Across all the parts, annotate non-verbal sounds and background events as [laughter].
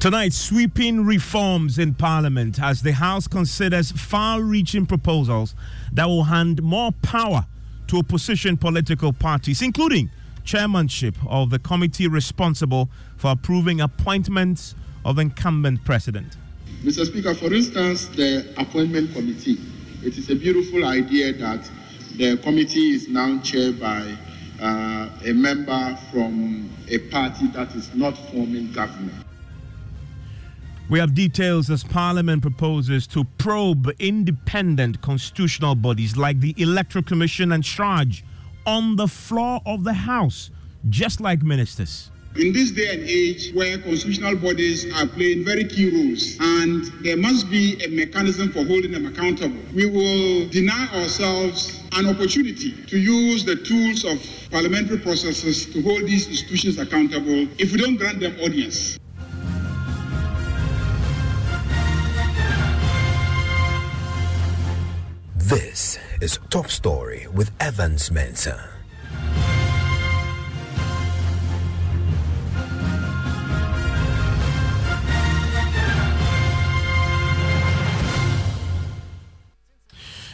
Tonight, sweeping reforms in Parliament as the House considers far reaching proposals that will hand more power to opposition political parties, including chairmanship of the committee responsible for approving appointments of incumbent president. Mr. Speaker, for instance, the appointment committee. It is a beautiful idea that the committee is now chaired by uh, a member from a party that is not forming government. We have details as Parliament proposes to probe independent constitutional bodies like the Electoral Commission and CHRAJ on the floor of the House, just like ministers. In this day and age where constitutional bodies are playing very key roles and there must be a mechanism for holding them accountable, we will deny ourselves an opportunity to use the tools of parliamentary processes to hold these institutions accountable if we don't grant them audience. This is Top Story with Evans Mensah.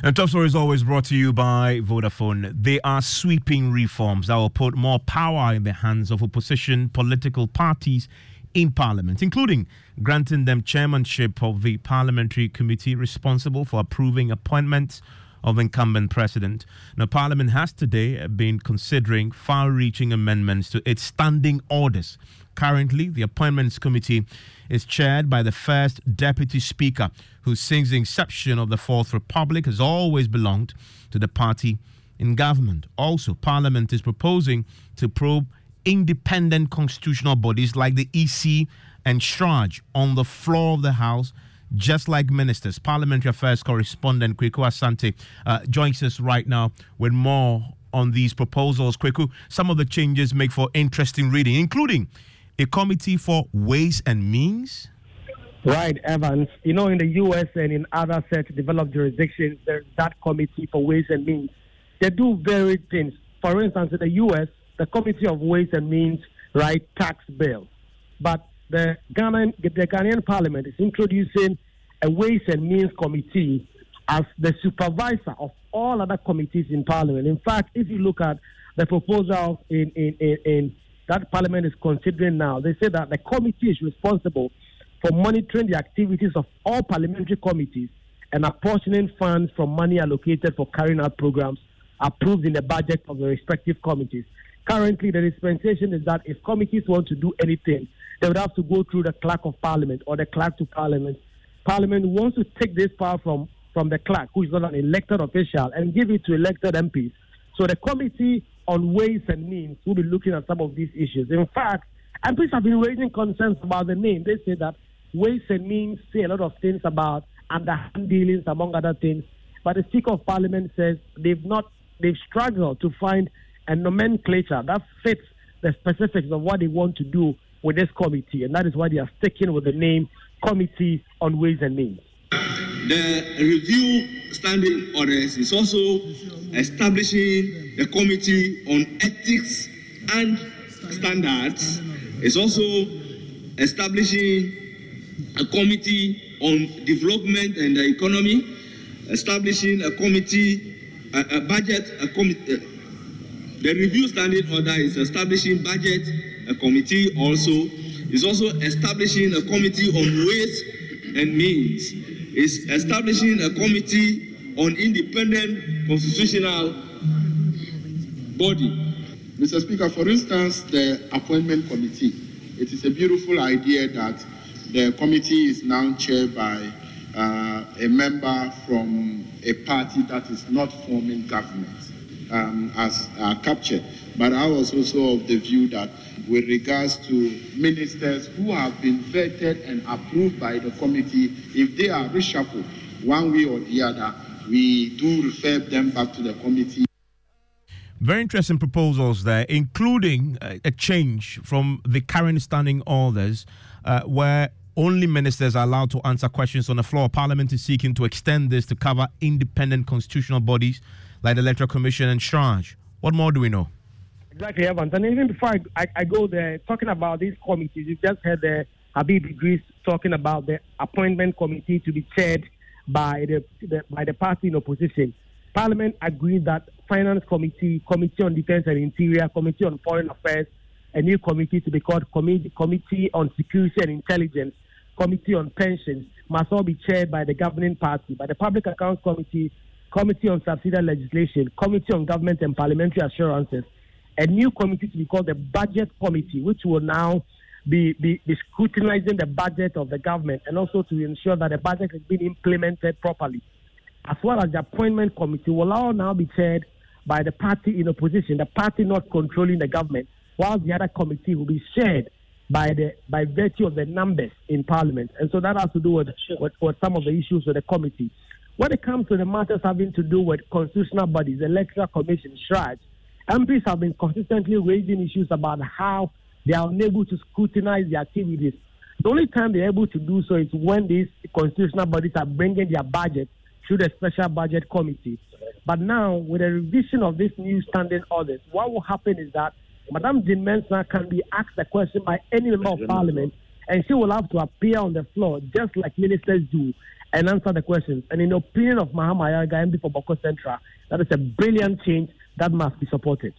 And Top Story is always brought to you by Vodafone. They are sweeping reforms that will put more power in the hands of opposition political parties in Parliament, including granting them chairmanship of the parliamentary committee responsible for approving appointments of incumbent president. Now, Parliament has today been considering far reaching amendments to its standing orders. Currently, the Appointments Committee is chaired by the first Deputy Speaker, who, since the inception of the Fourth Republic, has always belonged to the party in government. Also, Parliament is proposing to probe independent constitutional bodies like the EC and CHRAJ on the floor of the House, just like ministers. Parliamentary Affairs correspondent Kweku Asante uh, joins us right now with more on these proposals. Kweku, some of the changes make for interesting reading, including a committee for ways and means. Right, Evans. You know, in the U.S. and in other such developed jurisdictions, there's that committee for ways and means. They do varied things. For instance, in the U.S., the Committee of Ways and Means write tax bill. But the, Ghana, the Ghanaian Parliament is introducing a Ways and Means Committee as the supervisor of all other committees in Parliament. In fact, if you look at the proposal in, in, in, in that Parliament is considering now. They say that the committee is responsible for monitoring the activities of all parliamentary committees and apportioning funds from money allocated for carrying out programs approved in the budget of the respective committees. Currently, the dispensation is that if committees want to do anything, they would have to go through the clerk of parliament or the clerk to parliament. Parliament wants to take this power from, from the clerk, who is not an elected official, and give it to elected MPs. So the committee on ways and means will be looking at some of these issues. In fact, MPs have been raising concerns about the name. They say that ways and means say a lot of things about underhand dealings, among other things. But the Speaker of Parliament says they've not, they've struggled to find a nomenclature that fits the specifics of what they want to do with this committee, and that is why they are sticking with the name Committee on Ways and Means. The review standing orders is also establishing the Committee on Ethics and Standards. It's also establishing a committee on development and the economy, establishing a committee, a, a budget, a committee. The review standing order is establishing budget, a committee also is also establishing a committee on ways and means, is establishing a committee on independent constitutional body. Mr. Speaker, for instance, the appointment committee. It is a beautiful idea that the committee is now chaired by uh, a member from a party that is not forming government um, as uh, captured. But I was also of the view that with regards to ministers who have been vetted and approved by the committee, if they are reshuffled one way or the other, we do refer them back to the committee. Very interesting proposals there, including a, change from the current standing orders, uh, where only ministers are allowed to answer questions on the floor. Parliament is seeking to extend this to cover independent constitutional bodies like the Electoral Commission and CHRAJ. What more do we know? Exactly, Evans. And even before I, I, I go there, talking about these committees, you just heard the Habib Idris talking about the appointment committee to be chaired by the, the, by the party in opposition. Parliament agreed that Finance Committee, Committee on Defense and Interior, Committee on Foreign Affairs, a new committee to be called Committee, committee on Security and Intelligence, Committee on Pensions, must all be chaired by the governing party. By the Public Accounts Committee, Committee on Subsidiary Legislation, Committee on Government and Parliamentary Assurances, a new committee to be called the Budget Committee, which will now be, be, be, scrutinizing the budget of the government and also to ensure that the budget is being implemented properly. As well as the Appointment Committee will all now be chaired by the party in opposition, the party not controlling the government, while the other committee will be chaired by the by virtue of the numbers in Parliament. And so that has to do with, with, with some of the issues with the committee. When it comes to the matters having to do with constitutional bodies, electoral commission, CHRAJ, MPs have been consistently raising issues about how they are unable to scrutinize the activities. The only time they're able to do so is when these constitutional bodies are bringing their budget through the special budget committee. But now, with the revision of this new standing orders, what will happen is that Madame Jean can be asked a question by any member of parliament, and she will have to appear on the floor just like ministers do and answer the questions. And in the opinion of Mahama Ayariga, MP for Bawku Central, that is a brilliant change that must be supported.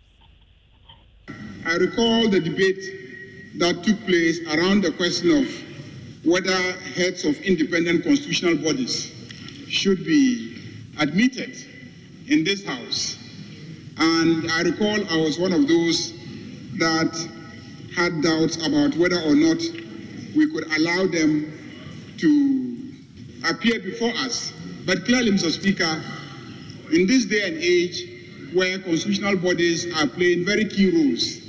I recall the debate that took place around the question of whether heads of independent constitutional bodies should be admitted in this House. And I recall I was one of those that had doubts about whether or not we could allow them to appear before us. But clearly, Mr. Speaker, in this day and age where constitutional bodies are playing very key roles,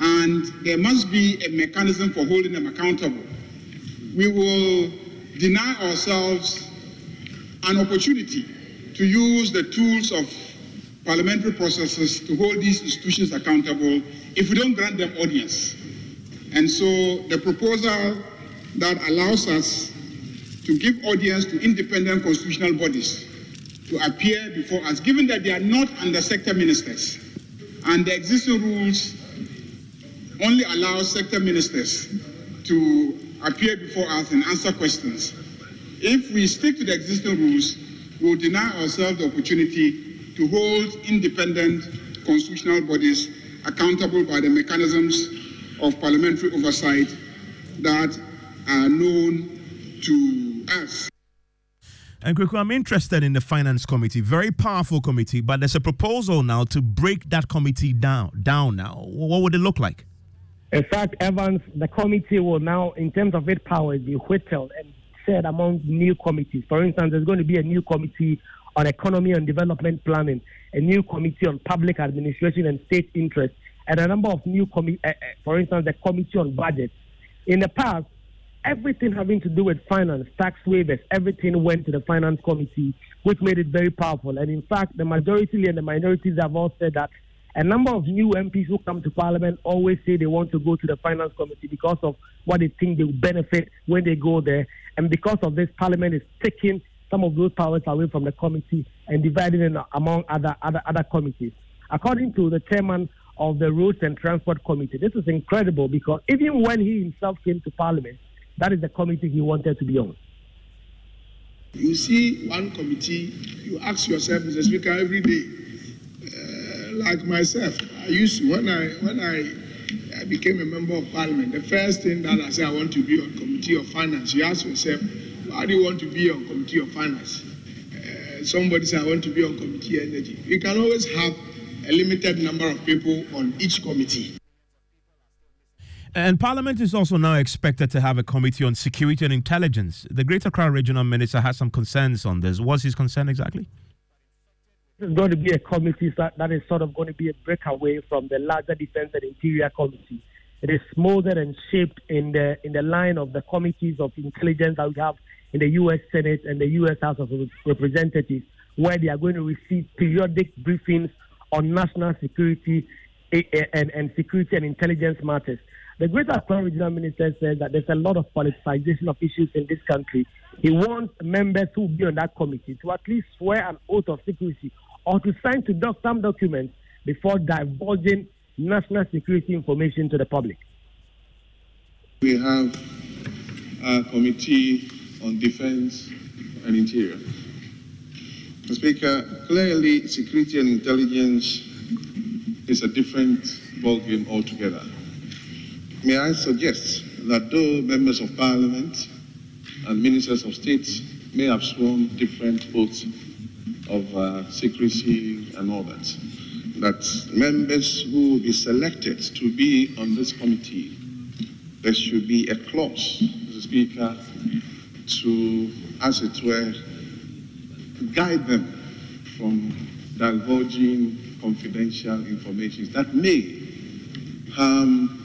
and there must be a mechanism for holding them accountable, we will deny ourselves an opportunity to use the tools of parliamentary processes to hold these institutions accountable if we don't grant them audience. And so the proposal that allows us to give audience to independent constitutional bodies to appear before us, given that they are not under sector ministers. And the existing rules only allow sector ministers to appear before us and answer questions. If we stick to the existing rules, we will deny ourselves the opportunity to hold independent constitutional bodies accountable by the mechanisms of parliamentary oversight that are known to us. And Kweku, I'm interested in the finance committee, very powerful committee, but there's a proposal now to break that committee down. Down now, what would it look like? In fact, Evans, the committee will now, in terms of its powers, be whittled and shared among new committees. For instance, there's going to be a new committee on economy and development planning, a new committee on public administration and state interest, and a number of new committees, uh, uh, for instance, the committee on budget. In the past, everything having to do with finance, tax waivers, everything went to the finance committee, which made it very powerful. And in fact, the majority and the minorities have all said that a number of new MPs who come to Parliament always say they want to go to the finance committee because of what they think they will benefit when they go there. And because of this, Parliament is taking some of those powers away from the committee and dividing it among other, other, other committees. According to the chairman of the Roads and Transport Committee, this is incredible because even when he himself came to Parliament, that is the committee he wanted to be on. You see one committee, you ask yourself, Mr. Speaker, every day, uh, like myself, I used to, when I, when I, I became a member of parliament, the first thing that I said I want to be on committee of finance, you ask yourself, why do you want to be on committee of finance? Uh, somebody said I want to be on committee energy. You can always have a limited number of people on each committee. And Parliament is also now expected to have a committee on security and intelligence. The Greater Accra Regional Minister has some concerns on this. What's his concern exactly? Is going to be a committee that, is sort of going to be a breakaway from the larger Defense and Interior Committee. It is molded and shaped in the in the line of the committees of intelligence that we have in the U.S. Senate and the U.S. House of Representatives, where they are going to receive periodic briefings on national security eh, eh, and, and security and intelligence matters. The Greater Accra Regional Minister says that there's a lot of politicization of issues in this country. He wants members who be on that committee to at least swear an oath of secrecy or to sign to doc- some documents before divulging national security information to the public. We have a committee on defense and interior. Mr. Speaker, clearly security and intelligence is a different ballgame altogether. May I suggest that though members of parliament and ministers of state may have sworn different oaths of uh, secrecy and all that, that members who will be selected to be on this committee, there should be a clause, Mr. Speaker, to, as it were, guide them from divulging confidential information that may harm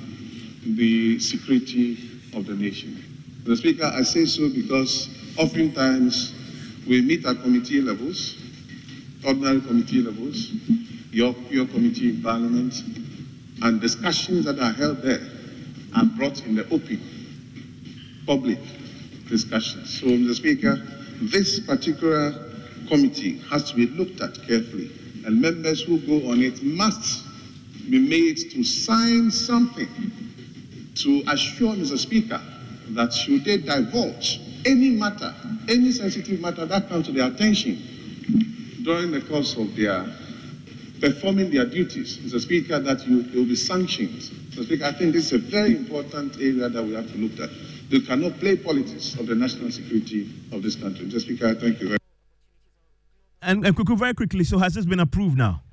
the security of the nation. Mr. Speaker, I say so because oftentimes we meet at committee levels, ordinary committee levels, your, your committee in Parliament, and discussions that are held there are brought in the open, public discussions. So, Mr. Speaker, this particular committee has to be looked at carefully, and members who go on it must be made to sign something to assure Mr. Speaker that should they divulge any matter, any sensitive matter that comes to their attention during the course of their performing their duties, Mr. Speaker, that you, will be sanctioned. Mr. Speaker, I think this is a very important area that we have to look at. You cannot play politics of the national security of this country. Mr. Speaker, I thank you very much. And, and Kweku, very quickly, so has this been approved now?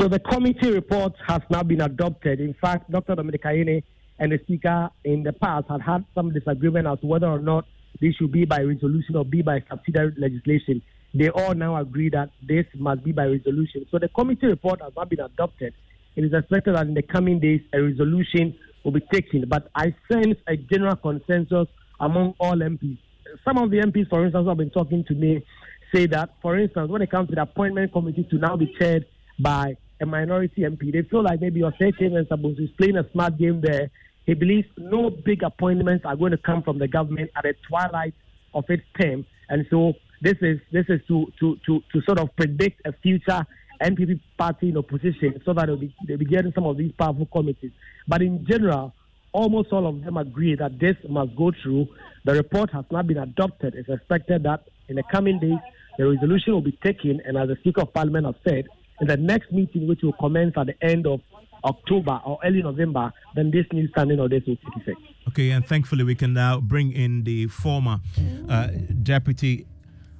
So the committee report has now been adopted. In fact, Dr. Dominic Ayine and the Speaker in the past had had some disagreement as to whether or not this should be by resolution or be by subsidiary legislation. They all now agree that this must be by resolution. So the committee report has not been adopted. It is expected that in the coming days a resolution will be taken. But I sense a general consensus among all MPs. Some of the MPs, for instance, who have been talking to me say that, for instance, when it comes to the appointment committee to now be chaired by a minority MP, they feel like maybe your state chairman is playing a smart game there he believes no big appointments are going to come from the government at the twilight of its term. And so this is this is to to to, to sort of predict a future NPP party in opposition so that they'll be, they'll be getting some of these powerful committees. But in general, almost all of them agree that this must go through. The report has not been adopted. It's expected that in the coming days, the resolution will be taken. And as the Speaker of Parliament has said, in the next meeting, which will commence at the end of October or early November, then this new standing orders will take effect. Okay, and thankfully we can now bring in the former uh, deputy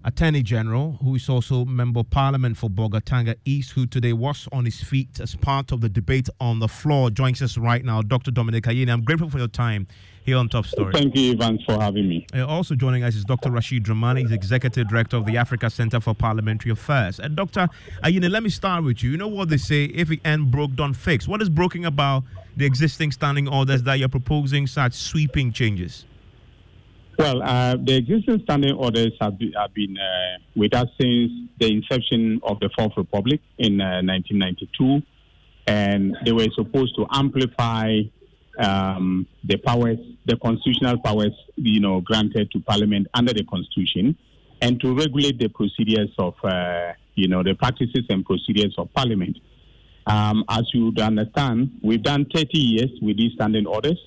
Attorney General, who is also Member of Parliament for Bolgatanga East, who today was on his feet as part of the debate on the floor, joins us right now, Dr. Dominic Ayine. I'm grateful for your time here on Top Story. Thank you, Evans, for having me. Uh, also joining us is Dr. Rashid Dramani, he's Executive Director of the Africa Center for Parliamentary Affairs. And Dr. Ayine, let me start with you. You know what they say, if it ain't broke, don't fix. What is broken about the existing standing orders that you're proposing such sweeping changes? Well, uh, the existing standing orders have, be, have been uh, with us since the inception of the Fourth Republic in uh, 1992, and they were supposed to amplify um, the powers, the constitutional powers, you know, granted to Parliament under the Constitution, and to regulate the procedures of, uh, you know, the practices and procedures of Parliament. Um, as you would understand, we've done 30 years with these standing orders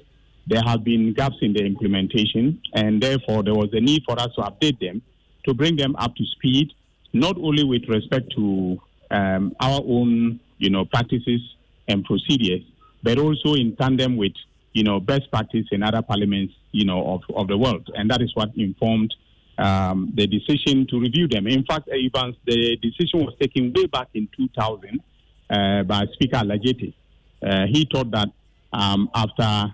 there have been gaps in the implementation, and therefore there was a need for us to update them to bring them up to speed, not only with respect to um, our own, you know, practices and procedures, but also in tandem with, you know, best practice in other parliaments, you know, of, of the world, and that is what informed um, the decision to review them. In fact, Evans, the decision was taken way back in 2000 uh, by Speaker Ala Adjetey. Uh, he thought that um, after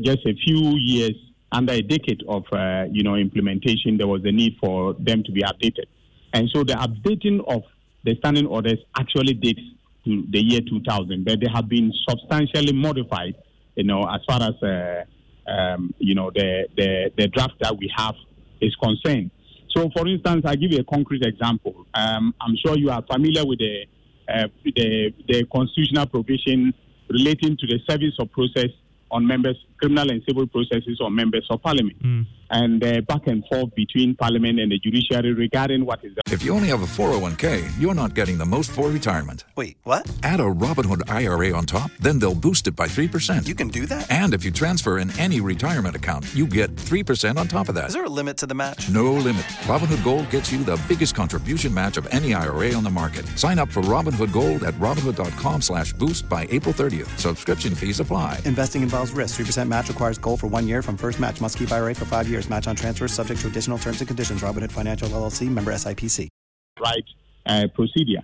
just a few years, under a decade of uh, you know implementation, there was a need for them to be updated, and so the updating of the standing orders actually dates to the year 2000, but they have been substantially modified, you know, as far as uh, um, you know the, the the draft that we have is concerned. So, for instance, I give you a concrete example. Um, I'm sure you are familiar with the, uh, the the constitutional provision relating to the service of process on members, criminal and civil processes on members of parliament. Mm. And uh, back and forth between parliament and the judiciary regarding what is. If you only have a 401k, you're not getting the most for retirement. Wait, what? Add a Robinhood IRA on top, then they'll boost it by 3%. You can do that? And if you transfer in any retirement account, you get 3% on top of that. Is there a limit to the match? No limit. Robinhood Gold gets you the biggest contribution match of any IRA on the market. Sign up for Robinhood Gold at Robinhood.com slash boost by April 30th. Subscription fees apply. Investing involves risk. 3% match requires gold for one year from first match. Must keep IRA for five years. Match on transfers subject to additional terms and conditions. Robinhood Financial LLC member SIPC. Right uh, procedure.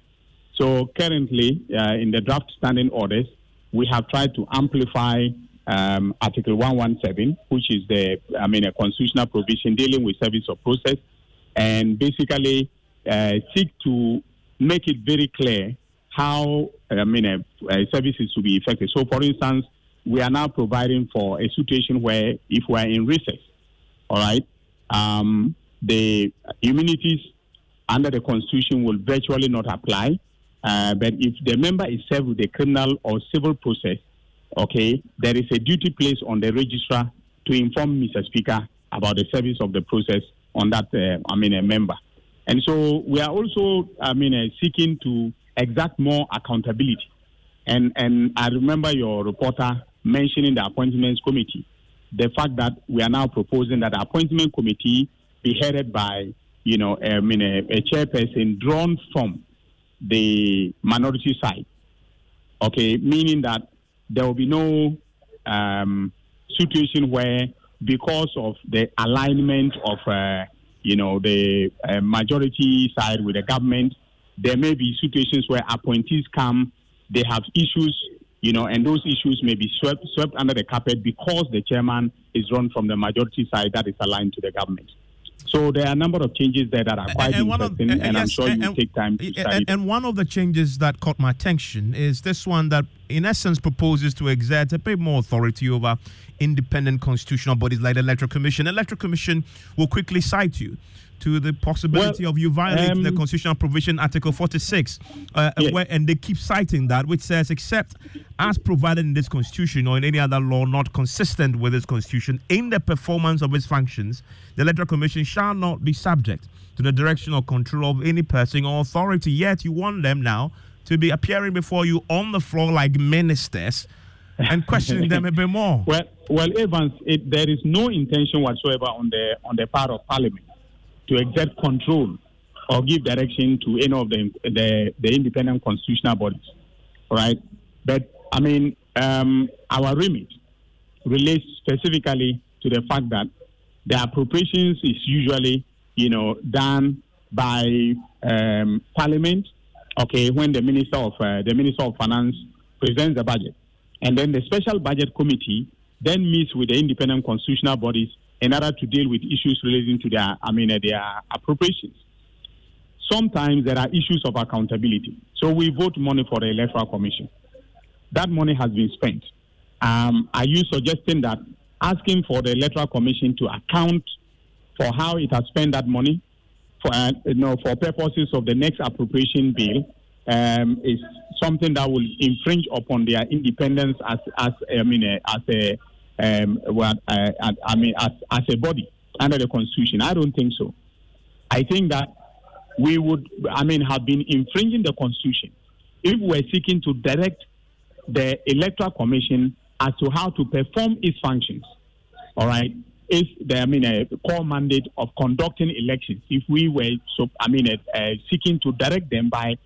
So currently, uh, in the draft standing orders, we have tried to amplify um, Article 117, which is the, I mean, a constitutional provision dealing with service of process, and basically uh, seek to make it very clear how, I mean, a, a service is to be effective. So, for instance, we are now providing for a situation where if we are in recess, all right, um, the immunities under the Constitution will virtually not apply. Uh, but if the member is served with a criminal or civil process, okay, there is a duty placed on the registrar to inform Mr. Speaker about the service of the process on that, uh, I mean, a member. And so we are also, I mean, uh, seeking to exact more accountability. And and I remember your reporter mentioning the appointments committee the fact that we are now proposing that the appointment committee be headed by, you know, I mean, a, a chairperson drawn from the minority side. Okay, meaning that there will be no um, situation where, because of the alignment of, uh, you know, the uh, majority side with the government, there may be situations where appointees come, they have issues you know, and those issues may be swept, swept under the carpet because the chairman is run from the majority side that is aligned to the government. So there are a number of changes there that are quite and, interesting, of, and, and yes, I'm sure you will take time to study. And one of the changes that caught my attention is this one that, in essence, proposes to exert a bit more authority over independent constitutional bodies like the Electoral Commission. The Electoral Commission will quickly cite you to the possibility well, of you violating um, the constitutional provision, Article 46, uh, yes. where, and they keep citing that, which says, except as provided in this constitution or in any other law not consistent with this constitution, in the performance of its functions, the Electoral Commission shall not be subject to the direction or control of any person or authority. Yet you want them now to be appearing before you on the floor like ministers and questioning them a bit more. [laughs] Well, well, Evans, it, there is no intention whatsoever on the on the part of Parliament to exert control or give direction to any of the, the, the independent constitutional bodies. right? But I mean, um, our remit relates specifically to the fact that the appropriations is usually, you know, done by um, Parliament. Okay, when the Minister of uh, the Minister of Finance presents the budget, and then the Special Budget Committee then meets with the independent constitutional bodies in order to deal with issues relating to their, I mean, uh, their appropriations. Sometimes there are issues of accountability. So we vote money for the Electoral Commission. That money has been spent. Um, are you suggesting that asking for the Electoral Commission to account for how it has spent that money for uh, you know for purposes of the next appropriation bill um, is something that will infringe upon their independence as as I mean uh, as a um, well, uh, I mean as as a body under the constitution. I don't think so. I think that we would I mean have been infringing the constitution if we're seeking to direct the electoral commission as to how to perform its functions. All right. Is the I mean a core mandate of conducting elections? If we were so I mean uh, uh, seeking to direct them by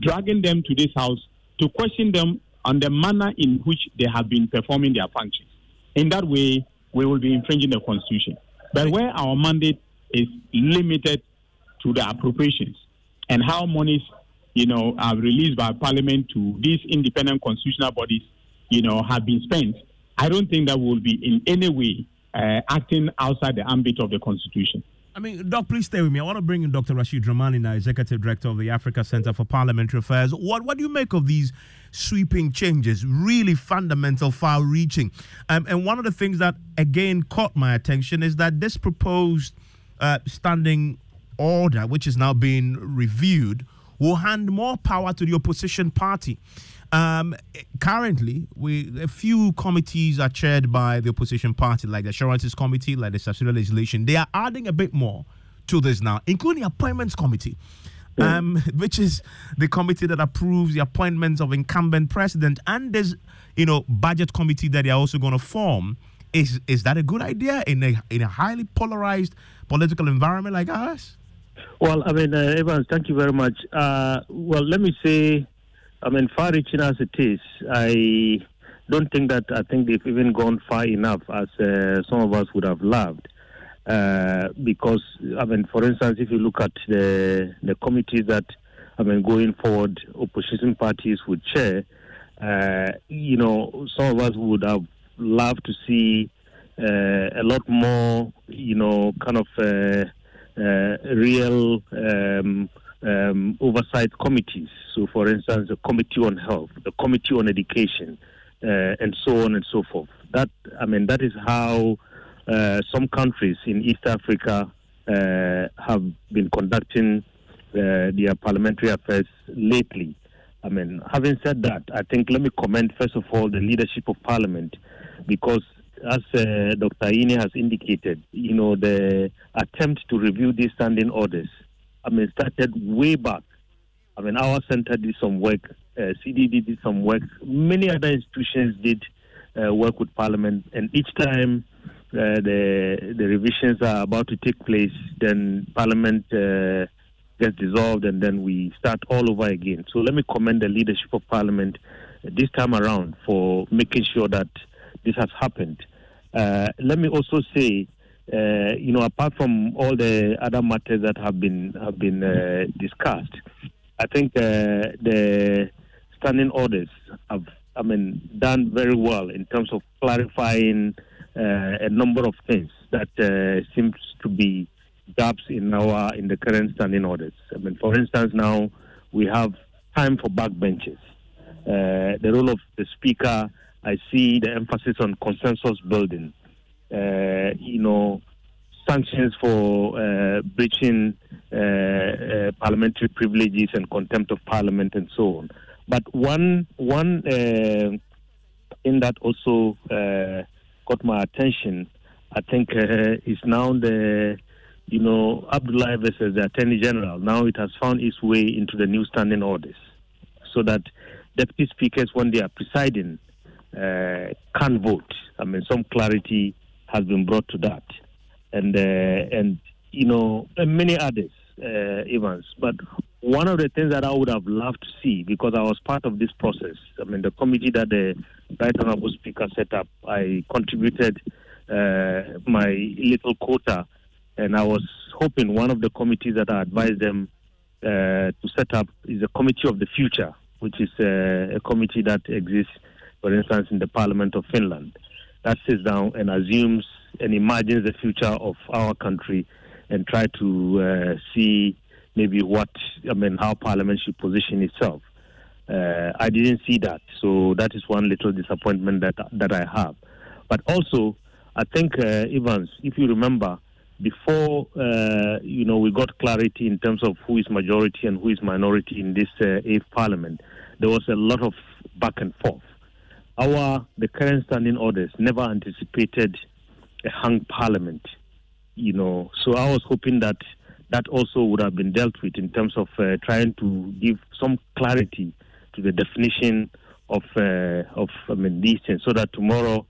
dragging them to this house to question them on the manner in which they have been performing their functions. In that way, we will be infringing the constitution. But where our mandate is limited to the appropriations and how monies, you know, are released by Parliament to these independent constitutional bodies, you know, have been spent, I don't think that will be in any way uh, acting outside the ambit of the Constitution. I mean, Doc, please stay with me. I want to bring in Dr. Rashid Dramani, now Executive Director of the Africa Center for Parliamentary Affairs. What what do you make of these sweeping changes? Really fundamental, far-reaching. Um, and one of the things that again caught my attention is that this proposed uh, standing order, which is now being reviewed, will hand more power to the opposition party. Um, currently, we a few committees are chaired by the opposition party, like the Assurances Committee, like the Statutory Legislation. They are adding a bit more to this now, including the Appointments Committee. Um, [laughs] which is the committee that approves the appointments of incumbent president, and there's, you know, budget committee that they're also going to form. Is is that a good idea in a in a highly polarized political environment like ours? Well, I mean, uh, Evans, thank you very much. Uh, well, let me say I mean, far reaching as it is, I don't think that I think they've even gone far enough as uh, some of us would have loved. Uh, because, I mean, for instance, if you look at the the committee that, I mean, going forward, opposition parties would chair, uh, you know, some of us would have loved to see uh, a lot more, you know, kind of uh, uh, real. Um, um, oversight committees. So, for instance, the Committee on Health, the Committee on Education, uh, and so on and so forth. That I mean, that is how uh, some countries in East Africa uh, have been conducting uh, their parliamentary affairs lately. I mean, having said that, I think let me commend first of all the leadership of Parliament because as uh, Dr. Ayine has indicated, you know, the attempt to review these standing orders I mean, started way back. I mean, our center did some work, uh, CDD did some work, many other institutions did uh, work with Parliament, and each time uh, the the revisions are about to take place, then Parliament uh, gets dissolved, and then we start all over again. So let me commend the leadership of Parliament this time around for making sure that this has happened. Uh, let me also say uh, you know, apart from all the other matters that have been have been uh, discussed, I think uh, the standing orders have, I mean, done very well in terms of clarifying uh, a number of things that uh, seems to be gaps in our in the current standing orders. I mean, for instance, now we have time for backbenches. Uh, the role of the speaker, I see the emphasis on consensus building you know, sanctions for uh, breaching uh, uh, parliamentary privileges and contempt of parliament and so on. But one one uh, thing that also uh, got my attention, I think, is now the you know Abdulai versus the Attorney General. Now it has found its way into the new standing orders, so that deputy speakers, when they are presiding, can vote. I mean, some clarity has been brought to that, and uh, and you know and many others, uh, Evans. But one of the things that I would have loved to see, because I was part of this process, I mean, the committee that the Right Honorable Speaker set up, I contributed uh, my little quota, and I was hoping one of the committees that I advised them uh, to set up is a committee of the future, which is uh, a committee that exists, for instance, in the Parliament of Finland, that sits down and assumes and imagines the future of our country and try to uh, see maybe what I mean how Parliament should position itself. Uh, I didn't see that, so that is one little disappointment that that I have. But also, I think uh, Evans, if you remember, before uh, you know we got clarity in terms of who is majority and who is minority in this uh, eighth Parliament, there was a lot of back and forth. Our the current standing orders never anticipated a hung Parliament, you know. So I was hoping that that also would have been dealt with in terms of uh, trying to give some clarity to the definition of uh, of I mean these things, so that tomorrow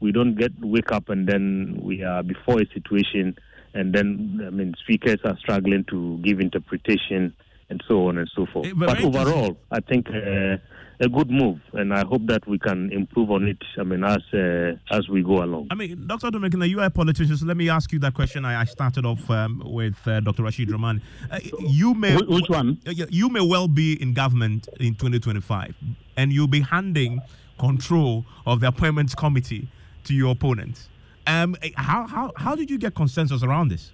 we don't get wake up and then we are before a situation, and then I mean speakers are struggling to give interpretation and so on and so forth. Eh, but but overall, I think. Uh, a good move, and I hope that we can improve on it. I mean, as uh, as we go along. I mean, Dr. Domekina, you are a politician, so let me ask you that question. I, I started off um, with uh, Dr. Rashid Rahman. Uh, you may which one? Uh, you- You may well be in government in 2025, and you'll be handing control of the appointments committee to your opponents. Um, how, how, how did you get consensus around this?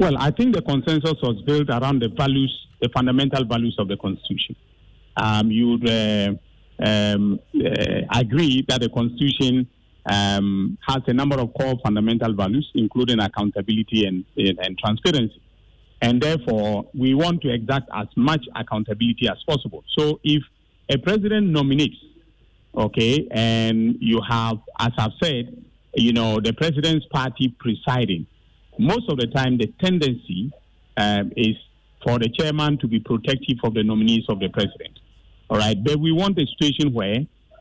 Well, I think the consensus was built around the values, the fundamental values of the Constitution. Um, you would uh, um, uh, agree that the Constitution um, has a number of core fundamental values, including accountability and, and, and transparency. And therefore, we want to exact as much accountability as possible. So if a president nominates, okay, and you have, as I've said, you know, the president's party presiding, most of the time the tendency um, is for the chairman to be protective of the nominees of the president. All right, but we want a situation where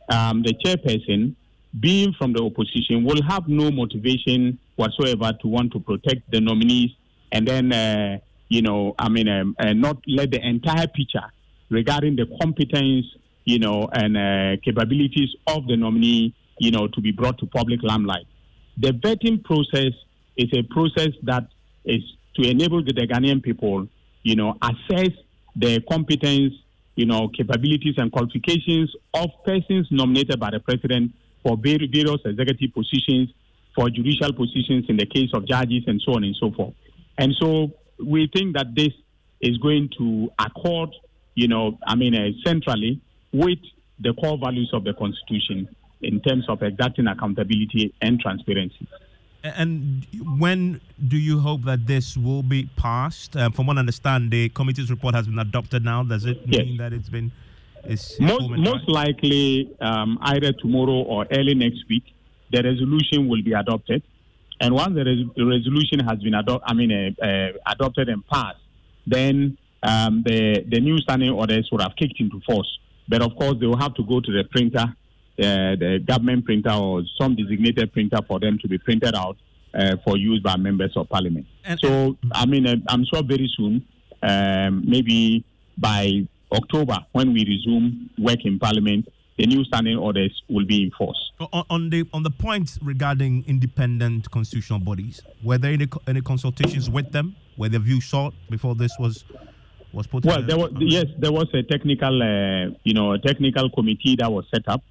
um, the chairperson, being from the opposition, will have no motivation whatsoever to want to protect the nominees, and then uh, you know, I mean, um, uh, not let the entire picture regarding the competence, you know, and uh, capabilities of the nominee, you know, to be brought to public limelight. The vetting process is a process that is to enable the Ghanaian people, you know, assess the competence, you know, capabilities and qualifications of persons nominated by the president for various executive positions, for judicial positions in the case of judges and so on and so forth. And so we think that this is going to accord, you know, I mean, uh, centrally with the core values of the Constitution in terms of exacting accountability and transparency. And when do you hope that this will be passed? Um, from what I understand, the committee's report has been adopted now. Does it Yes. mean that it's been it's Most, most likely, um, either tomorrow or early next week, the resolution will be adopted. And once the, res- the resolution has been adopted, I mean, uh, uh, adopted and passed, then um, the the new standing orders would have kicked into force. But of course, they will have to go to the printer, the government printer or some designated printer for them to be printed out uh, for use by members of parliament. so, I mean, uh, I'm sure very soon, um, maybe by October, when we resume work in parliament, the new standing orders will be in force. on, on the on the point regarding independent constitutional bodies, were there any, any consultations with them? Were their views sought before this was was put? Well, there was yes, there was a technical, uh, you know, a technical committee that was set up,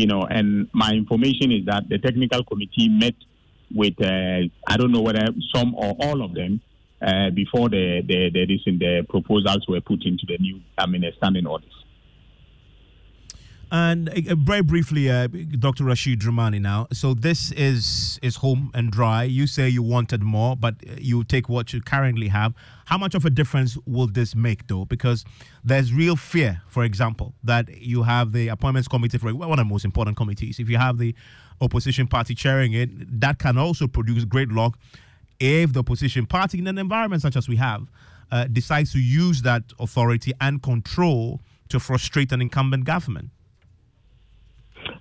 you know, and my information is that the technical committee met with uh, I don't know whether some or all of them uh, before the the the, the proposals were put into the new I mean uh, standing orders. And uh, very briefly, uh, Dr. Rashid Dramani. Now, so this is is home and dry. You say you wanted more, but uh, you take what you currently have. How much of a difference will this make, though? Because there's real fear, for example, that you have the appointments committee for one of the most important committees. If you have the opposition party chairing it, that can also produce gridlock if the opposition party, in an environment such as we have, uh, decides to use that authority and control to frustrate an incumbent government.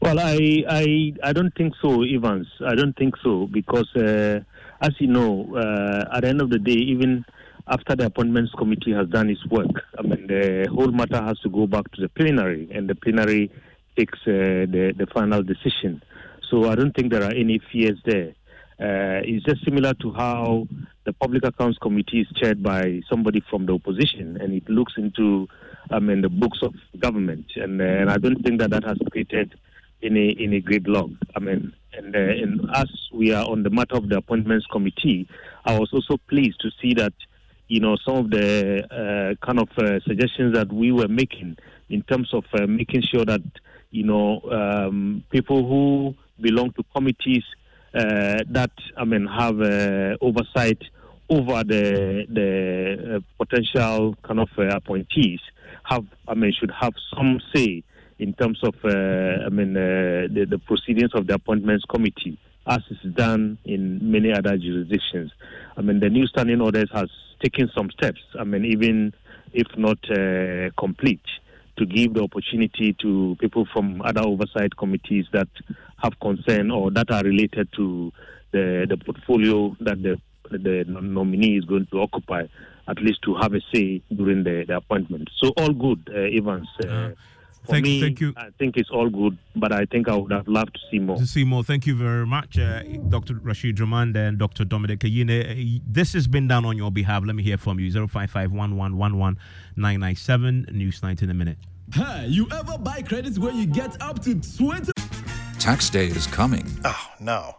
Well, I, I, I don't think so, Evans. I don't think so because, uh, as you know, uh, at the end of the day, even after the appointments committee has done its work, I mean, the whole matter has to go back to the plenary, and the plenary takes uh, the, the final decision. So I don't think there are any fears there. Uh, it's just similar to how the Public Accounts Committee is chaired by somebody from the opposition, and it looks into, I mean, the books of government, and, uh, and I don't think that that has created any any gridlock. I mean, and, uh, and as we are on the matter of the appointments committee, I was also pleased to see that you know, some of the uh, kind of uh, suggestions that we were making in terms of uh, making sure that, you know, um, people who belong to committees uh, that, I mean, have uh, oversight over the the potential kind of appointees have, I mean, should have some say in terms of, I mean, the, the proceedings of the appointments committee as is done in many other jurisdictions. I mean, the new standing orders has taken some steps. I mean, even if not uh, complete, to give the opportunity to people from other oversight committees that have concern or that are related to the the portfolio that the the nominee is going to occupy, at least to have a say during the, the appointment. So all good, uh, Evans. Uh, for thank, me, thank you. I think it's all good, but I think I would have loved to see more. To see more. Thank you very much, uh, Dr. Rashid Draman and Dr. Dominic Ayine. This has been done on your behalf. Let me hear from you. 055 News 90 in a minute. Hey, you ever buy credits where you get up to 20? Tax day is coming. Oh, no.